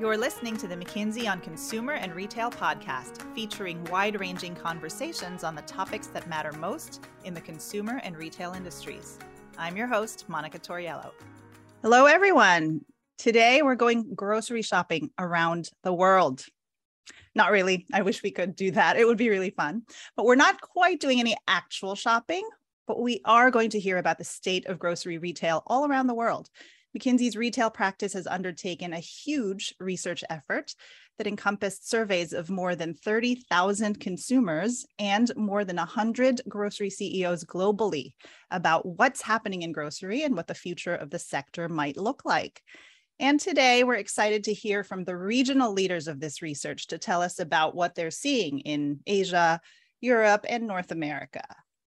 You're listening to the McKinsey on Consumer and Retail podcast, featuring wide ranging conversations on the topics that matter most in the consumer and retail industries. I'm your host, Monica Toriello. Hello, everyone. Today we're going grocery shopping around the world. Not really. I wish we could do that. It would be really fun. But we're not quite doing any actual shopping, but we are going to hear about the state of grocery retail all around the world McKinsey's retail practice has undertaken a huge research effort that encompassed surveys of more than 30,000 consumers and more than 100 grocery CEOs globally about what's happening in grocery and what the future of the sector might look like. And today we're excited to hear from the regional leaders of this research to tell us about what they're seeing in Asia, Europe, and North America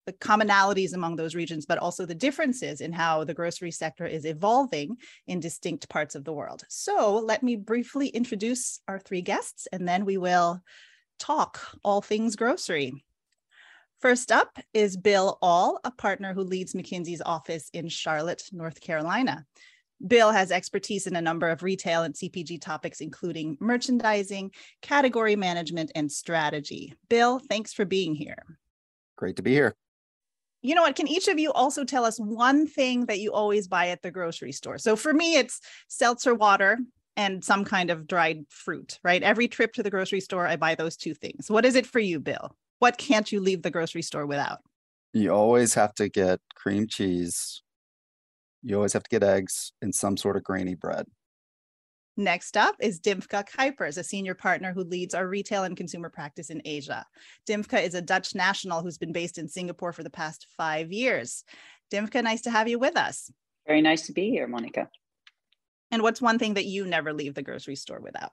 the commonalities among those regions, but also the differences in how the grocery sector is evolving in distinct parts of the world. So let me briefly introduce our three guests, and then we will talk all things grocery. First up is Bill Aull, a partner who leads McKinsey's office in Charlotte, North Carolina. Bill has expertise in a number of retail and CPG topics, including merchandising, category management, and strategy. Bill, thanks for being here. Great to be here you know what? Can each of you also tell us one thing that you always buy at the grocery store? So for me, it's seltzer water and some kind of dried fruit, right? Every trip to the grocery store, I buy those two things. What is it for you, Bill? What can't you leave the grocery store without? You always have to get cream cheese. You always have to get eggs and some sort of grainy bread. Next up is Dymfke Kuijpers, a senior partner who leads our retail and consumer practice in Asia. Dymfke is a Dutch national who's been based in Singapore for the past five years. Dymfke, nice to have you with us. Very nice to be here, Monica. And what's one thing that you never leave the grocery store without?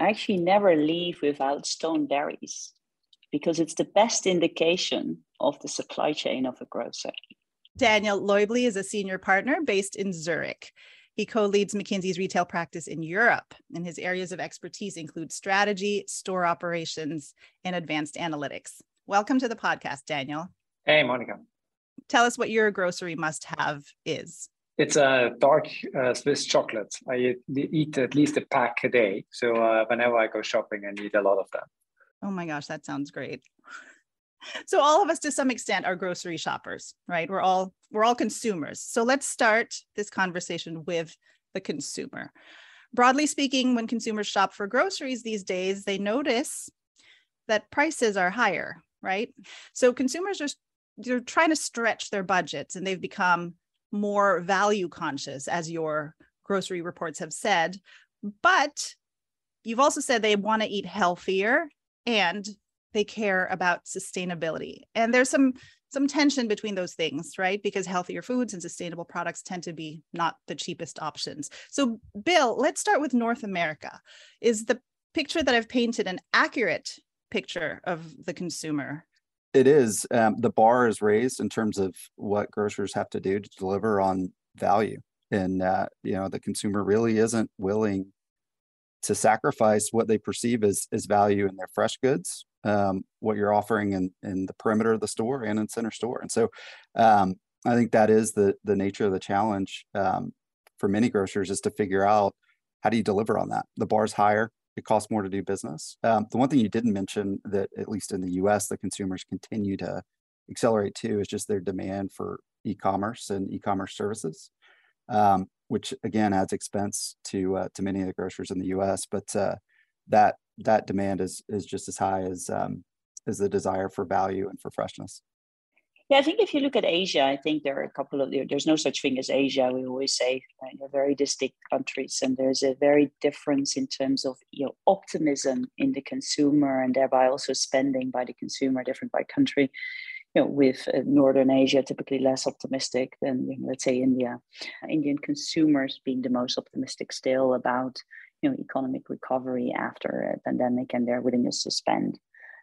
I actually never leave without stone berries because it's the best indication of the supply chain of a grocer. Daniel Läubli is a senior partner based in Zurich. He co leads McKinsey's retail practice in Europe, and his areas of expertise include strategy, store operations, and advanced analytics. Welcome to the podcast, Daniel. Hey, Monica. Tell us what your grocery must have is. It's a dark uh, Swiss chocolate. I eat at least a pack a day. So uh, whenever I go shopping, I need a lot of them. Oh my gosh, that sounds great so all of us to some extent are grocery shoppers right? We're all we're all consumers. So let's start this conversation with the consumer. Broadly speaking when consumers shop for groceries these days they notice that prices are higher right? So consumers are they're trying to stretch their budgets and they've become more value conscious as your grocery reports have said. But you've also said they want to eat healthier and they care about sustainability. And there's some some tension between those things right? Because healthier foods and sustainable products tend to be not the cheapest options. So bill let's start with north america. Is the picture that i've painted an accurate picture of the consumer? It is. Um, the bar is raised in terms of what grocers have to do to deliver on value. And uh, you know the consumer really isn't willing to sacrifice what they perceive as, as value in their fresh goods um, what you're offering in, in the perimeter of the store and in center store. And so um, I think that is the, the nature of the challenge um, for many grocers is to figure out how do you deliver on that? The bar's higher, it costs more to do business. Um, the one thing you didn't mention that at least in the US, the consumers continue to accelerate too is just their demand for e-commerce and e-commerce services. Um, which again adds expense to uh, to many of the grocers in the U.S. But uh, that that demand is is just as high as um, as the desire for value and for freshness. Yeah, I think if you look at Asia, I think there are a couple of there's no such thing as Asia. We always say right? they're very distinct countries, and there's a very difference in terms of you know optimism in the consumer, and thereby also spending by the consumer, different by country. You know, with uh, Northern Asia typically less optimistic than you know, let's say India. Indian consumers being the most optimistic still about you know, economic recovery after a pandemic and their willingness to spend.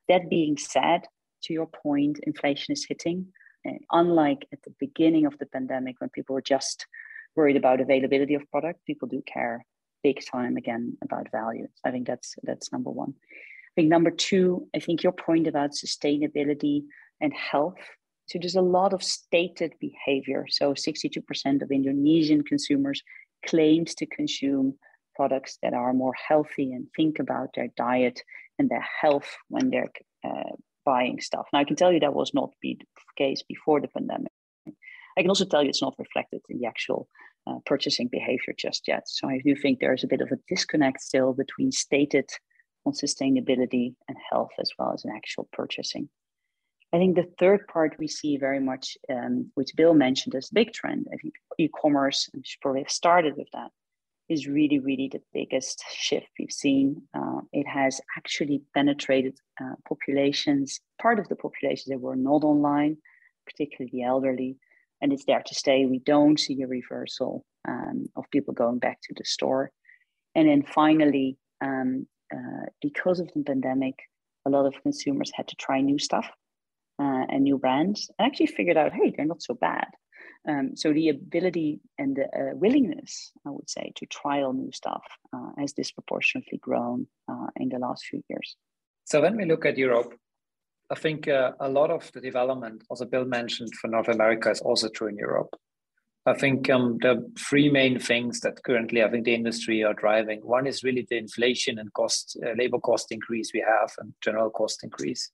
That being said, to your point, inflation is hitting. And unlike at the beginning of the pandemic when people were just worried about availability of product, people do care big time again about value. I think that's that's number one. I think number two, I think your point about sustainability and health. So there's a lot of stated behavior. So 62% of Indonesian consumers claimed to consume products that are more healthy and think about their diet and their health when they're uh, buying stuff. Now, I can tell you that was not the case before the pandemic. I can also tell you it's not reflected in the actual uh, purchasing behavior just yet. So I do think there is a bit of a disconnect still between stated on sustainability and health as well as in actual purchasing. I think the third part we see very much, um, which Bill mentioned as a big trend, I think e-commerce, should probably have started with that, is really, really the biggest shift we've seen. Uh, it has actually penetrated uh, populations, part of the population that were not online, particularly the elderly, and it's there to stay. We don't see a reversal um, of people going back to the store. And then finally, um, uh, because of the pandemic, a lot of consumers had to try new stuff uh, and new brands and actually figured out, hey, they're not so bad. Um, so the ability and the uh, willingness, I would say, to trial new stuff uh, has disproportionately grown uh, in the last few years. So when we look at Europe, I think uh, a lot of the development, also Bill mentioned, for North America is also true in Europe. I think um, the three main things that currently I think the industry are driving. One is really the inflation and cost, uh, labor cost increase we have, and general cost increase.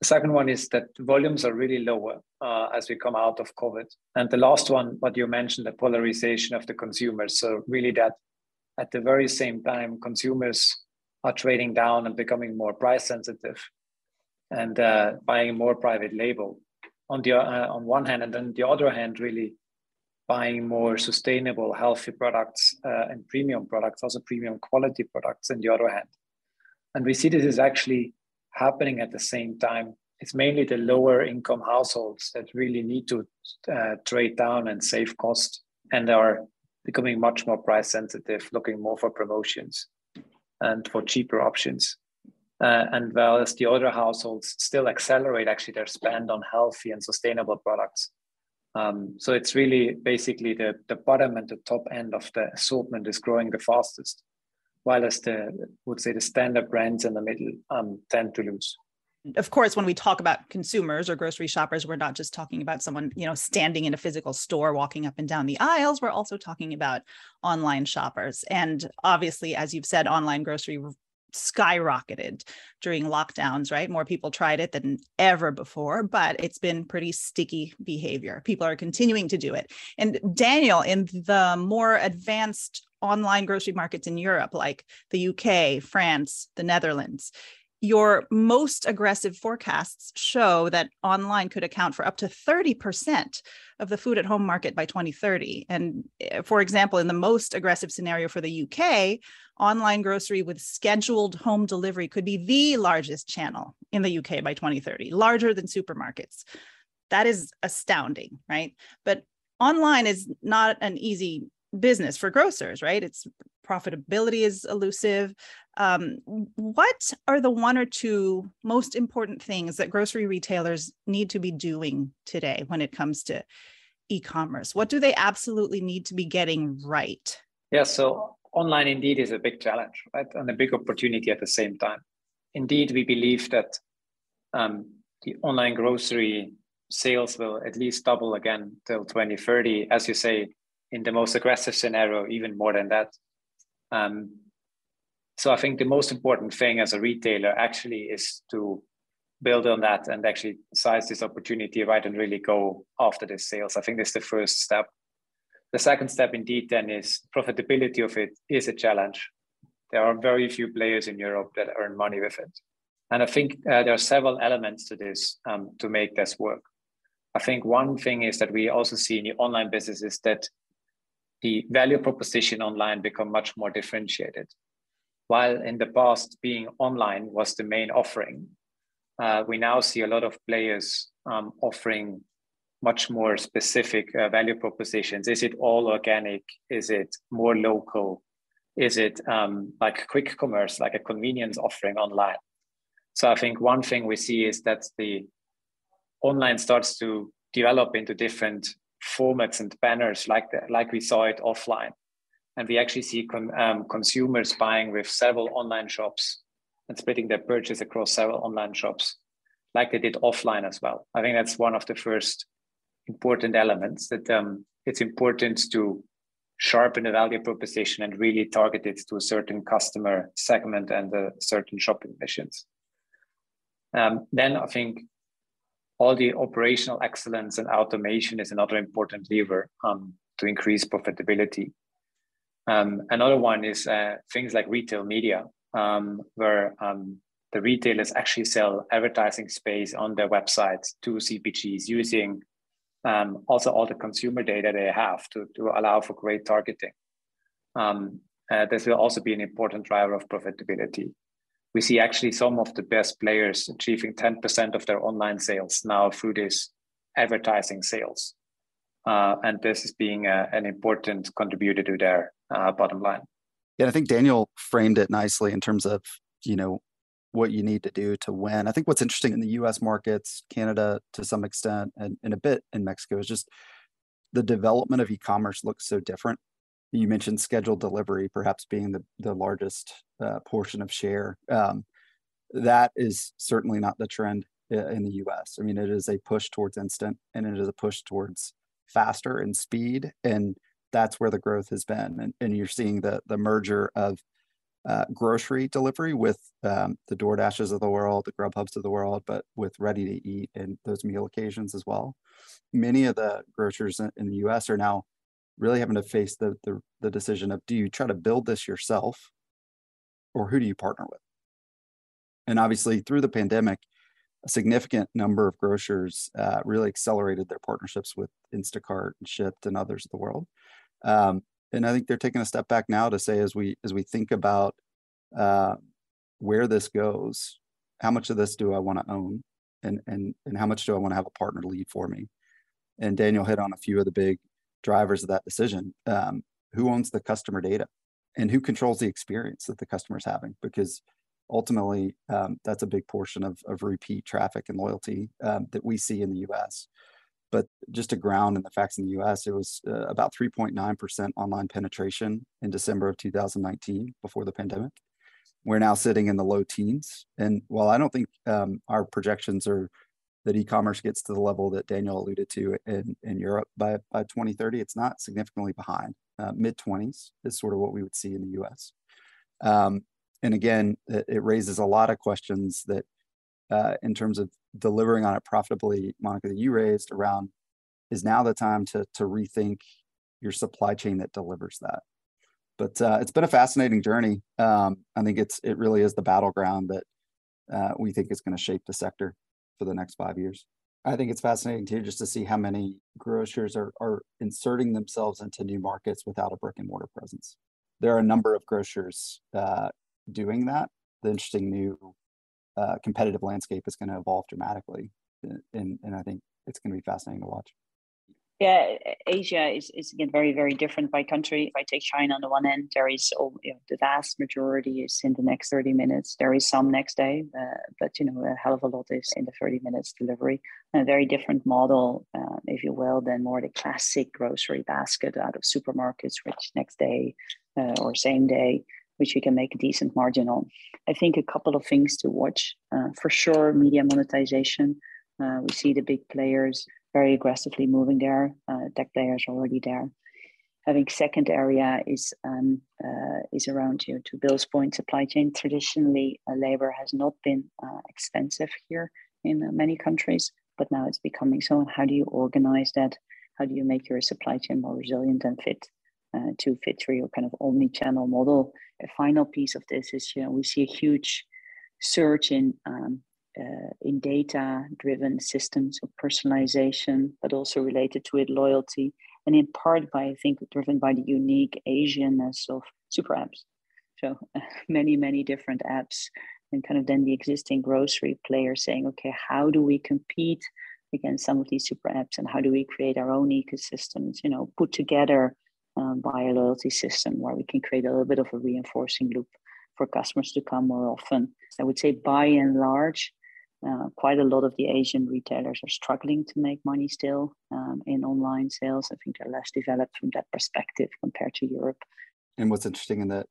The second one is that volumes are really lower uh, as we come out of COVID. And the last one, what you mentioned, the polarization of the consumers. So really that at the very same time, consumers are trading down and becoming more price sensitive and uh, buying more private label on the uh, on one hand, and then the other hand, really buying more sustainable, healthy products uh, and premium products, also premium quality products. On the other hand, and we see this is actually happening at the same time. It's mainly the lower income households that really need to uh, trade down and save cost and are becoming much more price sensitive, looking more for promotions and for cheaper options. Uh, and whereas the other households still accelerate actually their spend on healthy and sustainable products. Um, so it's really basically the, the bottom and the top end of the assortment is growing the fastest while as the would say the standard brands in the middle um, tend to lose. Of course when we talk about consumers or grocery shoppers we're not just talking about someone you know standing in a physical store walking up and down the aisles. We're also talking about online shoppers. And obviously as you've said online grocery skyrocketed during lockdowns, right? More people tried it than ever before, but it's been pretty sticky behavior. People are continuing to do it. And Daniel, in the more advanced online grocery markets in Europe, like the UK, France, the Netherlands, your most aggressive forecasts show that online could account for up to 30% of the food at home market by 2030. And eh, for example, in the most aggressive scenario for the UK, online grocery with scheduled home delivery could be the largest channel in the UK by 2030, larger than supermarkets. That is astounding, right? But online is not an easy business for grocers, right? It's profitability is elusive. Um, what are the one or two most important things that grocery retailers need to be doing today when it comes to e-commerce? What do they absolutely need to be getting right? Yeah, so online indeed is a big challenge, right, and a big opportunity at the same time. Indeed, we believe that um, the online grocery sales will at least double again till 2030, as you say, in the most aggressive scenario, even more than that. Um, so I think the most important thing as a retailer actually is to build on that and actually size this opportunity right and really go after the sales. I think that's the first step. The second step indeed then is profitability of it is a challenge. There are very few players in Europe that earn money with it. And I think uh, there are several elements to this um, to make this work. I think one thing is that we also see in the online business is that the value proposition online become much more differentiated. While in the past being online was the main offering, uh, we now see a lot of players um, offering much more specific uh, value propositions. Is it all organic? Is it more local? Is it um, like quick commerce, like a convenience offering online? So I think one thing we see is that the online starts to develop into different formats and banners like the, like we saw it offline. And we actually see con, um, consumers buying with several online shops and splitting their purchase across several online shops, like they did offline as well. I think that's one of the first important elements that um, it's important to sharpen the value proposition and really target it to a certain customer segment and a certain shopping missions. Um, then I think all the operational excellence and automation is another important lever um, to increase profitability. Um, another one is uh, things like retail media, um, where um, the retailers actually sell advertising space on their websites to CPGs using um, also all the consumer data they have to, to allow for great targeting. Um, uh, this will also be an important driver of profitability. We see actually some of the best players achieving 10% of their online sales now through this advertising sales. Uh, and this is being a, uh, an important contributor to their uh, bottom line. Yeah, I think Daniel framed it nicely in terms of, you know, what you need to do to win. I think what's interesting in the US markets, Canada to some extent, and, and a bit in Mexico is just the development of e-commerce looks so different. You mentioned scheduled delivery, perhaps being the, the largest uh, portion of share. Um, that is certainly not the trend uh, in the US. I mean, it is a push towards instant and it is a push towards faster and speed. And that's where the growth has been. And, and you're seeing the, the merger of uh, grocery delivery with um, the DoorDashes of the world, the Grubhubs of the world, but with ready to eat and those meal occasions as well. Many of the grocers in, in the US are now really having to face the, the, the decision of do you try to build this yourself or who do you partner with? And obviously, through the pandemic, a significant number of grocers uh, really accelerated their partnerships with Instacart and Shipt and others of the world. Um, and I think they're taking a step back now to say, as we as we think about uh, where this goes, how much of this do I want to own, and and and how much do I want to have a partner lead for me? And Daniel hit on a few of the big drivers of that decision. Um, who owns the customer data, and who controls the experience that the customer is having? Because ultimately, um, that's a big portion of of repeat traffic and loyalty um, that we see in the U.S. But just to ground in the facts in the US, it was uh, about 3.9% online penetration in December of 2019 before the pandemic. We're now sitting in the low teens. And while I don't think um, our projections are that e-commerce gets to the level that Daniel alluded to in, in Europe by, by 2030, it's not significantly behind. Uh, Mid 20s is sort of what we would see in the US. Um, and again, it, raises a lot of questions that uh, in terms of delivering on it profitably, Monica, that you raised around is now the time to, to rethink your supply chain that delivers that. But uh, it's been a fascinating journey. Um, I think it's it really is the battleground that uh, we think is going to shape the sector for the next five years. I think it's fascinating too, just to see how many grocers are, are inserting themselves into new markets without a brick and mortar presence. There are a number of grocers uh, doing that. The interesting new uh, competitive landscape is going to evolve dramatically, uh, and and I think it's going to be fascinating to watch. Yeah, Asia is, is again very, very different by country. If I take China on the one end, there is oh, you know, the vast majority is in the next 30 minutes. There is some next day, uh, but you know, a hell of a lot is in the 30 minutes delivery. And a very different model, uh, if you will, than more the classic grocery basket out of supermarkets, which next day uh, or same day which we can make a decent margin on. I think a couple of things to watch. Uh, for sure, media monetization. Uh, we see the big players very aggressively moving there. Uh, tech players already there. I think second area is um, uh, is around you know, to Bill's point, supply chain. Traditionally, uh, labor has not been uh, expensive here in many countries, but now it's becoming so. How do you organize that? How do you make your supply chain more resilient and fit uh, to fit for your kind of omni-channel model. A final piece of this is, you know, we see a huge surge in um, uh, in data-driven systems of personalization, but also related to it loyalty, and in part by I think driven by the unique Asianness of super apps. So uh, many many different apps, and kind of then the existing grocery players saying, okay, how do we compete against some of these super apps, and how do we create our own ecosystems? You know, put together um, by a loyalty system where we can create a little bit of a reinforcing loop for customers to come more often. I would say by and large, uh, quite a lot of the Asian retailers are struggling to make money still um, in online sales. I think they're less developed from that perspective compared to Europe. And what's interesting in the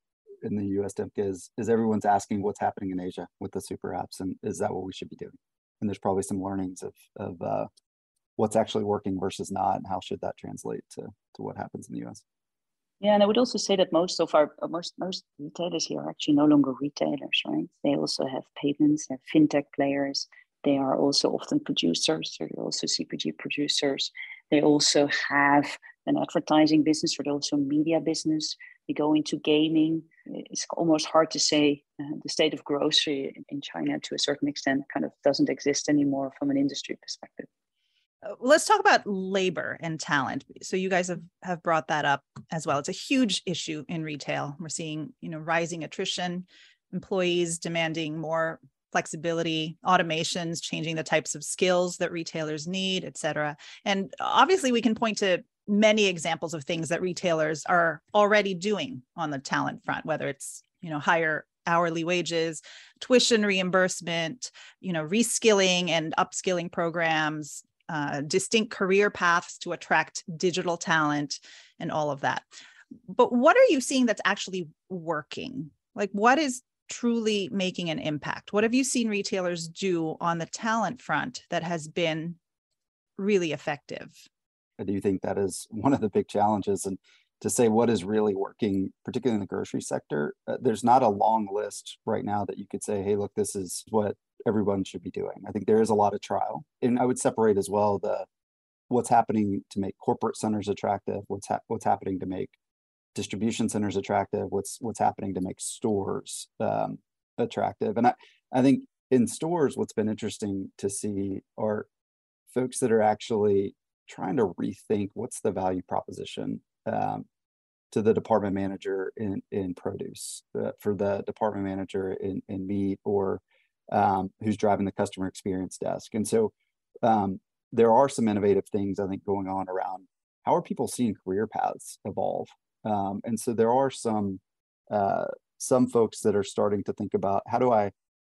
in the US Dymfke is is everyone's asking what's happening in Asia with the super apps and is that what we should be doing? And there's probably some learnings of of uh, what's actually working versus not and how should that translate to to what happens in the US. Yeah, and I would also say that most of our uh, most most retailers here are actually no longer retailers, right? They also have payments, have fintech players. They are also often producers, so they're also CPG producers. They also have an advertising business, or also media business. They go into gaming. It's almost hard to say uh, the state of grocery in China to a certain extent kind of doesn't exist anymore from an industry perspective. Uh, let's talk about labor and talent. So you guys have have brought that up as well. It's a huge issue in retail. We're seeing, you know, rising attrition, employees demanding more flexibility, automations, changing the types of skills that retailers need, et cetera. And obviously we can point to many examples of things that retailers are already doing on the talent front, whether it's, you know, higher hourly wages, tuition reimbursement, you know, reskilling and upskilling programs, uh, distinct career paths to attract digital talent and all of that. But what are you seeing that's actually working? Like, what is truly making an impact? What have you seen retailers do on the talent front that has been really effective? I do think that is one of the big challenges. And to say what is really working, particularly in the grocery sector, uh, there's not a long list right now that you could say, hey, look, this is what everyone should be doing. I think there is a lot of trial. And I would separate as well the what's happening to make corporate centers attractive, what's ha- what's happening to make distribution centers attractive, what's what's happening to make stores um, attractive. And I, I think in stores, what's been interesting to see are folks that are actually trying to rethink what's the value proposition um, to the department manager in in produce, uh, for the department manager in in meat, or um, who's driving the customer experience desk. And so um, there are some innovative things I think going on around how are people seeing career paths evolve. Um, and so there are some uh, some folks that are starting to think about how do I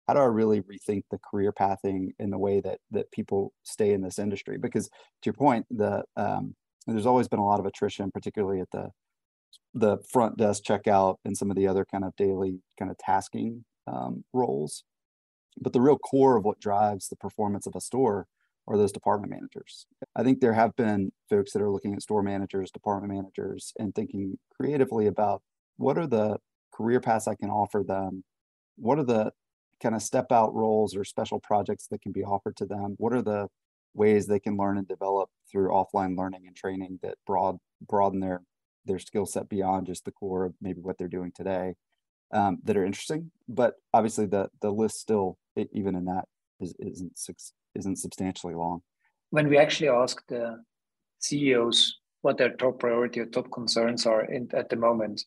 how do I really rethink the career pathing in the way that that people stay in this industry? Because to your point, the um, there's always been a lot of attrition, particularly at the the front desk checkout and some of the other kind of daily kind of tasking um, roles. But the real core of what drives the performance of a store are those department managers. I think there have been folks that are looking at store managers, department managers, and thinking creatively about what are the career paths I can offer them? What are the kind of step out roles or special projects that can be offered to them? What are the ways they can learn and develop through offline learning and training that broad broaden their their skill set beyond just the core of maybe what they're doing today um, that are interesting. But obviously, the the list still, even in that, is, isn't isn't substantially long. When we actually ask the CEOs what their top priority or top concerns are in, at the moment,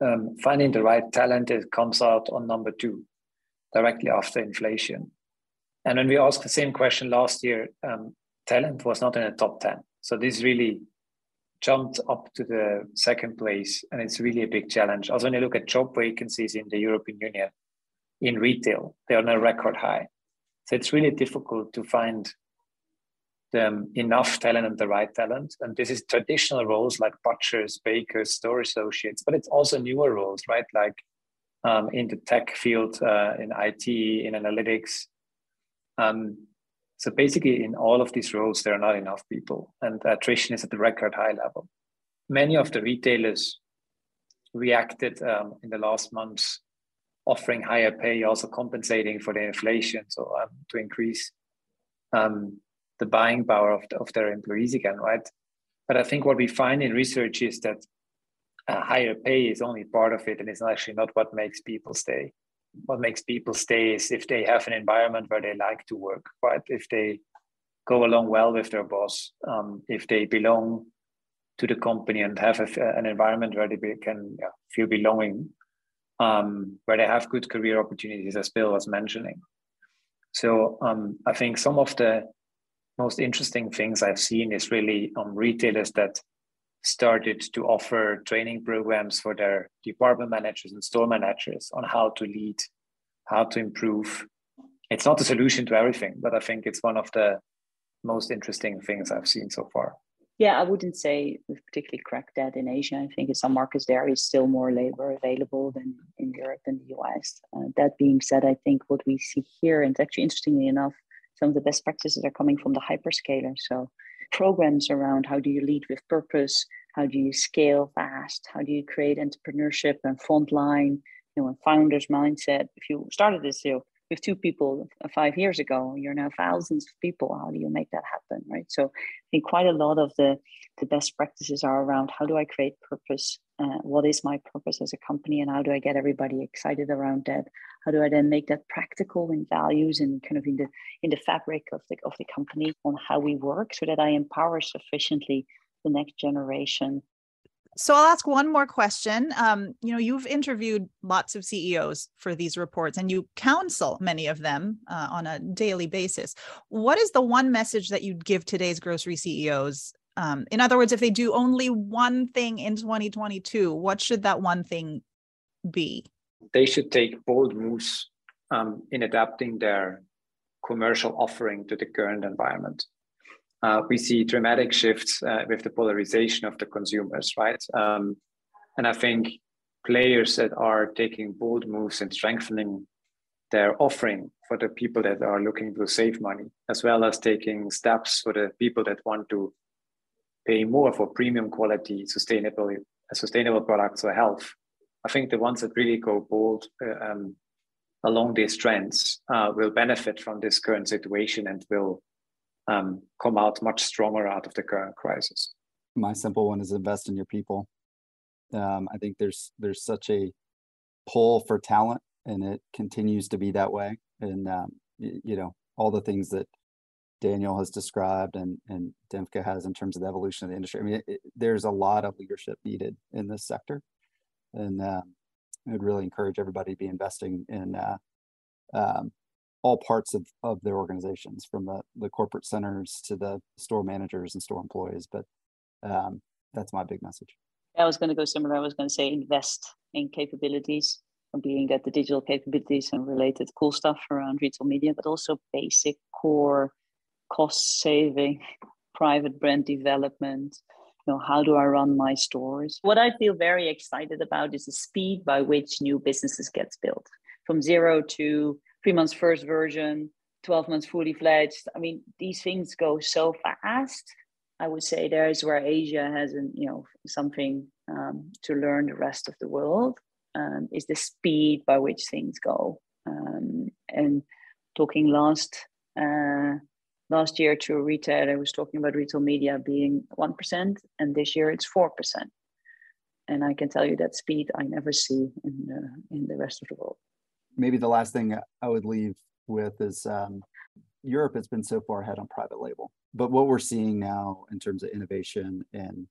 um, finding the right talent it comes out on number two, directly after inflation. And when we asked the same question last year, um, talent was not in the top ten. So this really jumped up to the second place, and it's really a big challenge. Also, when you look at job vacancies in the European Union in retail, they're on a record high. So it's really difficult to find them enough talent and the right talent. And this is traditional roles like butchers, bakers, store associates, but it's also newer roles, right? Like um, in the tech field, uh, in IT, in analytics. Um, so basically, in all of these roles, there are not enough people, and attrition is at the record high level. Many of the retailers reacted um, in the last months, offering higher pay, also compensating for the inflation, so um, to increase um, the buying power of, the, of their employees again, right? But I think what we find in research is that uh, higher pay is only part of it, and it's actually not what makes people stay what makes people stay is if they have an environment where they like to work, right? If they go along well with their boss, um, if they belong to the company and have a, an environment where they can yeah, feel belonging, um, where they have good career opportunities, as Bill was mentioning. So um, I think some of the most interesting things I've seen is really um, retailers that started to offer training programs for their department managers and store managers on how to lead, how to improve. It's not a solution to everything, but I think it's one of the most interesting things I've seen so far. Yeah, I wouldn't say we've particularly cracked that in Asia. I think in some markets there is still more labor available than in Europe and the US. Uh, that being said, I think what we see here, and actually interestingly enough, some of the best practices are coming from the hyperscalers. So programs around how do you lead with purpose, how do you scale fast? How do you create entrepreneurship and frontline, you know, and founders mindset? If you started this, you know, with two people five years ago, you're now thousands of people. How do you make that happen, right? So I think quite a lot of the the best practices are around how do I create purpose? Uh, what is my purpose as a company, and how do I get everybody excited around that? How do I then make that practical in values and kind of in the in the fabric of the of the company on how we work, so that I empower sufficiently the next generation so I'll ask one more question. Um, you know, you've interviewed lots of CEOs for these reports, and you counsel many of them uh, on a daily basis. What is the one message that you'd give today's grocery CEOs? Um, in other words, if they do only one thing in 2022, what should that one thing be? They should take bold moves um, in adapting their commercial offering to the current environment uh, we see dramatic shifts uh, with the polarization of the consumers, right? Um, and I think players that are taking bold moves and strengthening their offering for the people that are looking to save money, as well as taking steps for the people that want to pay more for premium quality, sustainable, sustainable products or health. I think the ones that really go bold uh, um, along these trends uh, will benefit from this current situation and will um, come out much stronger out of the current crisis. My simple one is invest in your people. Um, I think there's there's such a pull for talent, and it continues to be that way. And um, you, you know all the things that Daniel has described and and Dymfke has in terms of the evolution of the industry. I mean, it, there's a lot of leadership needed in this sector, and um, I would really encourage everybody to be investing in uh, um, all parts of, of their organizations from the, the corporate centers to the store managers and store employees but um, that's my big message. I was going to go similar i was going to say invest in capabilities being that the digital capabilities and related cool stuff around retail media but also basic core cost saving private brand development you know how do i run my stores? What i feel very excited about is the speed by which new businesses gets built. From zero to three months first version, 12 months fully fledged. I mean, these things go so fast. I would say there is where Asia has, an, you know, something um, to learn the rest of the world. Um, is the speed by which things go. Um, and talking last uh, last year to a retailer, I was talking about retail media being one percent, and this year it's four percent. And I can tell you that speed I never see in the, in the rest of the world maybe the last thing I would leave with is um, Europe has been so far ahead on private label, but what we're seeing now in terms of innovation and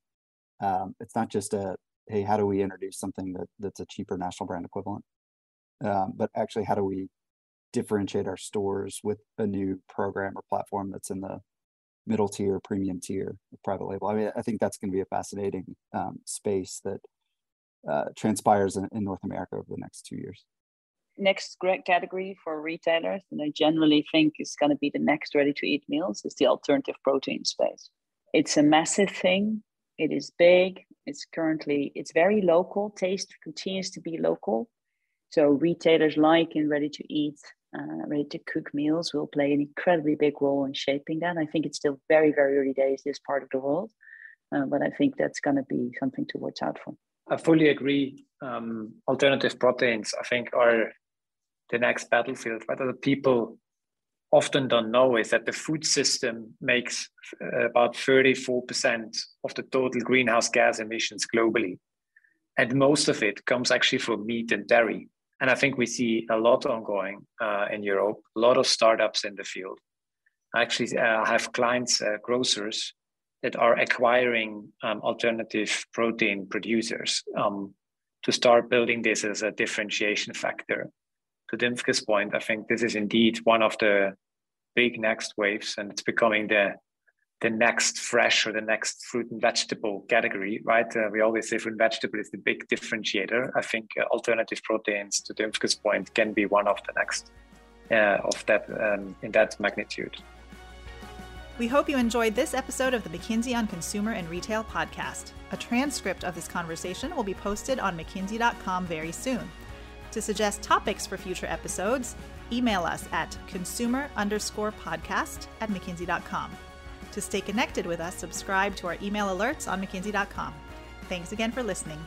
um, it's not just a hey, how do we introduce something that that's a cheaper national brand equivalent, um, but actually how do we differentiate our stores with a new program or platform that's in the middle tier, premium tier of private label. I mean, I think that's going to be a fascinating um, space that uh, transpires in, in North America over the next two years next great category for retailers, and I generally think is going to be the next ready to eat meals, is the alternative protein space. It's a massive thing. It is big. It's currently it's very local. Taste continues to be local. So retailers like in ready to eat, uh, ready to cook meals will play an incredibly big role in shaping that. I think it's still very very early days this part of the world, uh, but I think that's going to be something to watch out for. I fully agree. Um, alternative proteins, I think, are the next battlefield. What the people often don't know is that the food system makes uh, about 34% of the total greenhouse gas emissions globally. And most of it comes actually from meat and dairy. And I think we see a lot ongoing uh, in Europe, a lot of startups in the field. I actually uh, have clients, uh, grocers, that are acquiring um, alternative protein producers um, to start building this as a differentiation factor to Dymfke's point, I think this is indeed one of the big next waves, and it's becoming the the next fresh or the next fruit and vegetable category, right? Uh, we always say fruit and vegetable is the big differentiator. I think uh, alternative proteins, to Dymfke's point, can be one of the next uh, of that um, in that magnitude. We hope you enjoyed this episode of the McKinsey on Consumer and Retail podcast. A transcript of this conversation will be posted on McKinsey.com very soon. To suggest topics for future episodes, email us at consumer underscore podcast at mckinsey.com. To stay connected with us, subscribe to our email alerts on mckinsey.com. Thanks again for listening.